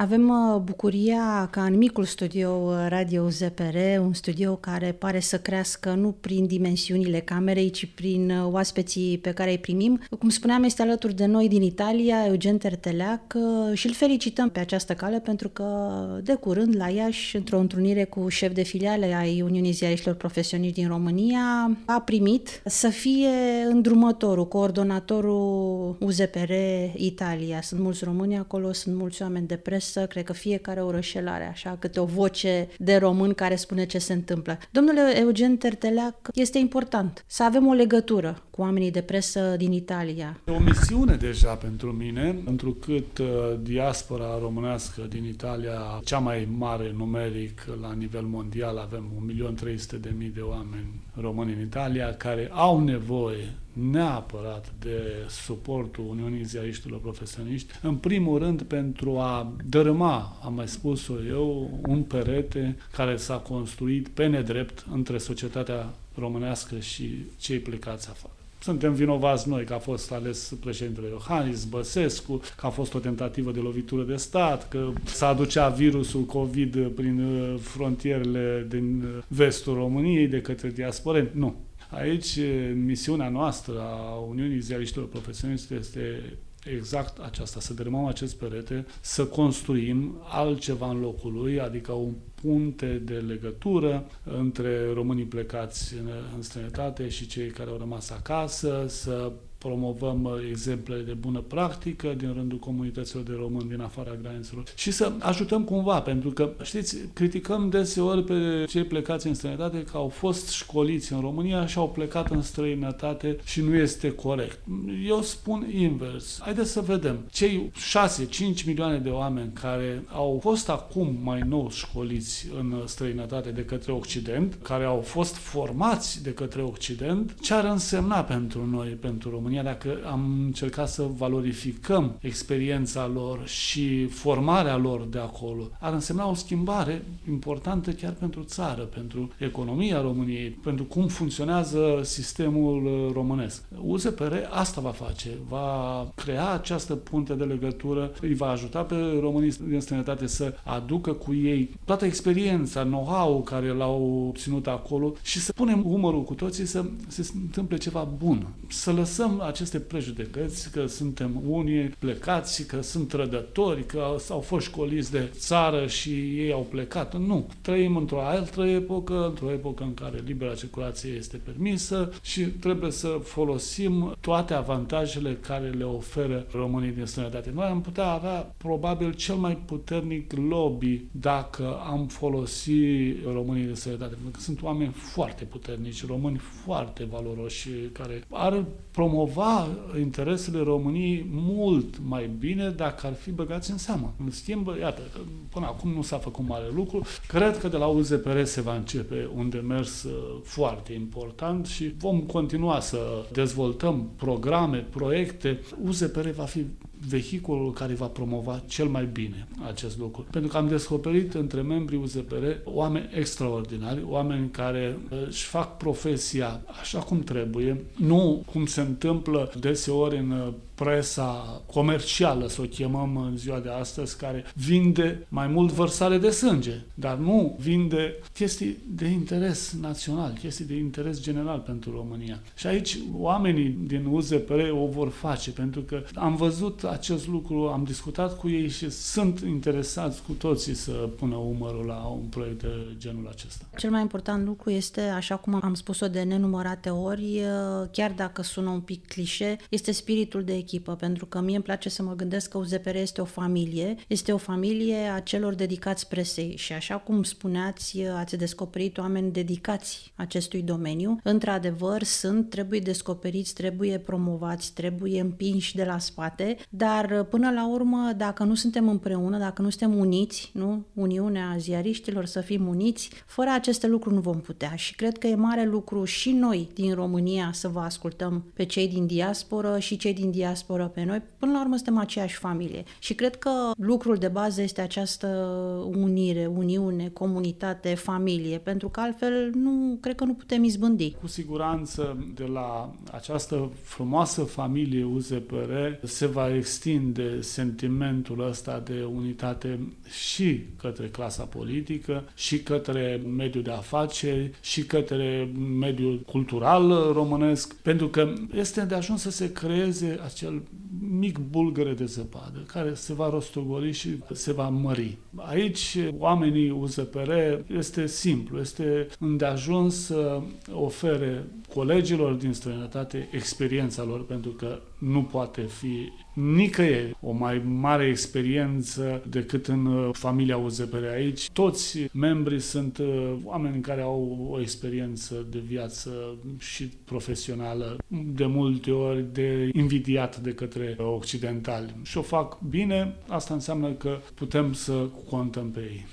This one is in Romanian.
Avem uh, bucuria ca în micul studio uh, Radio ZPR, un studio care pare să crească nu prin dimensiunile camerei, ci prin uh, oaspeții pe care îi primim. Cum spuneam, este alături de noi din Italia, Eugen Terteleac și îl felicităm pe această cale pentru că de curând la Iași, într-o întrunire cu șef de filiale ai Uniunii Ziariștilor Profesioniști din România, a primit să fie îndrumătorul, coordonatorul UZPR Italia. Sunt mulți români acolo, sunt mulți oameni de presă, să cred că fiecare orășel are așa câte o voce de român care spune ce se întâmplă. Domnule Eugen Terteleac, este important să avem o legătură cu oamenii de presă din Italia. E o misiune deja pentru mine, întrucât uh, diaspora românească din Italia, cea mai mare numeric la nivel mondial, avem 1.300.000 de oameni români în Italia care au nevoie neapărat de suportul Uniunii Ziariștilor Profesioniști, în primul rând pentru a dărâma, am mai spus-o eu, un perete care s-a construit pe nedrept între societatea românească și cei plecați afară. Suntem vinovați noi că a fost ales președintele Iohannis, Băsescu, că a fost o tentativă de lovitură de stat, că s-a aducea virusul COVID prin uh, frontierele din uh, vestul României de către diasporeni. Nu. Aici, uh, misiunea noastră a Uniunii Ziariștilor Profesioniști este exact aceasta, să dărâmăm acest perete, să construim altceva în locul lui, adică un punte de legătură între românii plecați în, în străinătate și cei care au rămas acasă, să promovăm uh, exemple de bună practică din rândul comunităților de români din afara granițelor și să ajutăm cumva, pentru că, știți, criticăm deseori pe cei plecați în străinătate că au fost școliți în România și au plecat în străinătate și nu este corect. Eu spun invers. Haideți să vedem. Cei 6-5 milioane de oameni care au fost acum mai nou școliți în străinătate de către Occident, care au fost formați de către Occident, ce ar însemna pentru noi, pentru România? România, dacă am încercat să valorificăm experiența lor și formarea lor de acolo, ar însemna o schimbare importantă chiar pentru țară, pentru economia României, pentru cum funcționează sistemul românesc. UZPR asta va face, va crea această punte de legătură, îi va ajuta pe românii din străinătate să aducă cu ei toată experiența, know-how care l-au obținut acolo și să punem umărul cu toții să se întâmple ceva bun. Să lăsăm aceste prejudecăți că suntem unii plecați, că sunt trădători, că au fost școliți de țară și ei au plecat. Nu. Trăim într-o altă epocă, într-o epocă în care libera circulație este permisă și trebuie să folosim toate avantajele care le oferă românii din străinătate. Noi am putea avea probabil cel mai puternic lobby dacă am folosi românii din străinătate, pentru că sunt oameni foarte puternici, români foarte valoroși, care ar promova promova interesele României mult mai bine dacă ar fi băgați în seamă. În schimb, iată, până acum nu s-a făcut mare lucru. Cred că de la UZPR se va începe un demers uh, foarte important și vom continua să dezvoltăm programe, proiecte. UZPR va fi vehiculul care va promova cel mai bine acest lucru. Pentru că am descoperit între membrii UZPR oameni extraordinari, oameni care uh, își fac profesia așa cum trebuie, nu cum se întâmplă deseori în uh, presa comercială, să o chemăm în ziua de astăzi, care vinde mai mult vărsare de sânge, dar nu vinde chestii de interes național, chestii de interes general pentru România. Și aici oamenii din UZPR o vor face, pentru că am văzut acest lucru, am discutat cu ei și sunt interesați cu toții să pună umărul la un proiect de genul acesta. Cel mai important lucru este, așa cum am spus-o de nenumărate ori, chiar dacă sună un pic clișe, este spiritul de echipă, pentru că mie îmi place să mă gândesc că UZPR este o familie, este o familie a celor dedicați presei și așa cum spuneați, ați descoperit oameni dedicați acestui domeniu. Într-adevăr, sunt, trebuie descoperiți, trebuie promovați, trebuie împinși de la spate, dar până la urmă, dacă nu suntem împreună, dacă nu suntem uniți, nu? Uniunea ziariștilor să fim uniți, fără aceste lucruri nu vom putea și cred că e mare lucru și noi din România să vă ascultăm pe cei din diasporă și cei din diasporă diasporă pe noi, până la urmă suntem aceeași familie. Și cred că lucrul de bază este această unire, uniune, comunitate, familie, pentru că altfel nu cred că nu putem izbândi. Cu siguranță de la această frumoasă familie UZPR se va extinde sentimentul ăsta de unitate și către clasa politică, și către mediul de afaceri, și către mediul cultural românesc, pentru că este de ajuns să se creeze acel mic bulgăre de zăpadă care se va rostogoli și se va mări. Aici oamenii UZPR este simplu, este îndeajuns să ofere colegilor din străinătate experiența lor pentru că nu poate fi nicăieri o mai mare experiență decât în uh, familia UZPR aici. Toți membrii sunt uh, oameni care au o experiență de viață și profesională, de multe ori de invidiat de către occidentali. Și o fac bine, asta înseamnă că putem să contăm pe ei.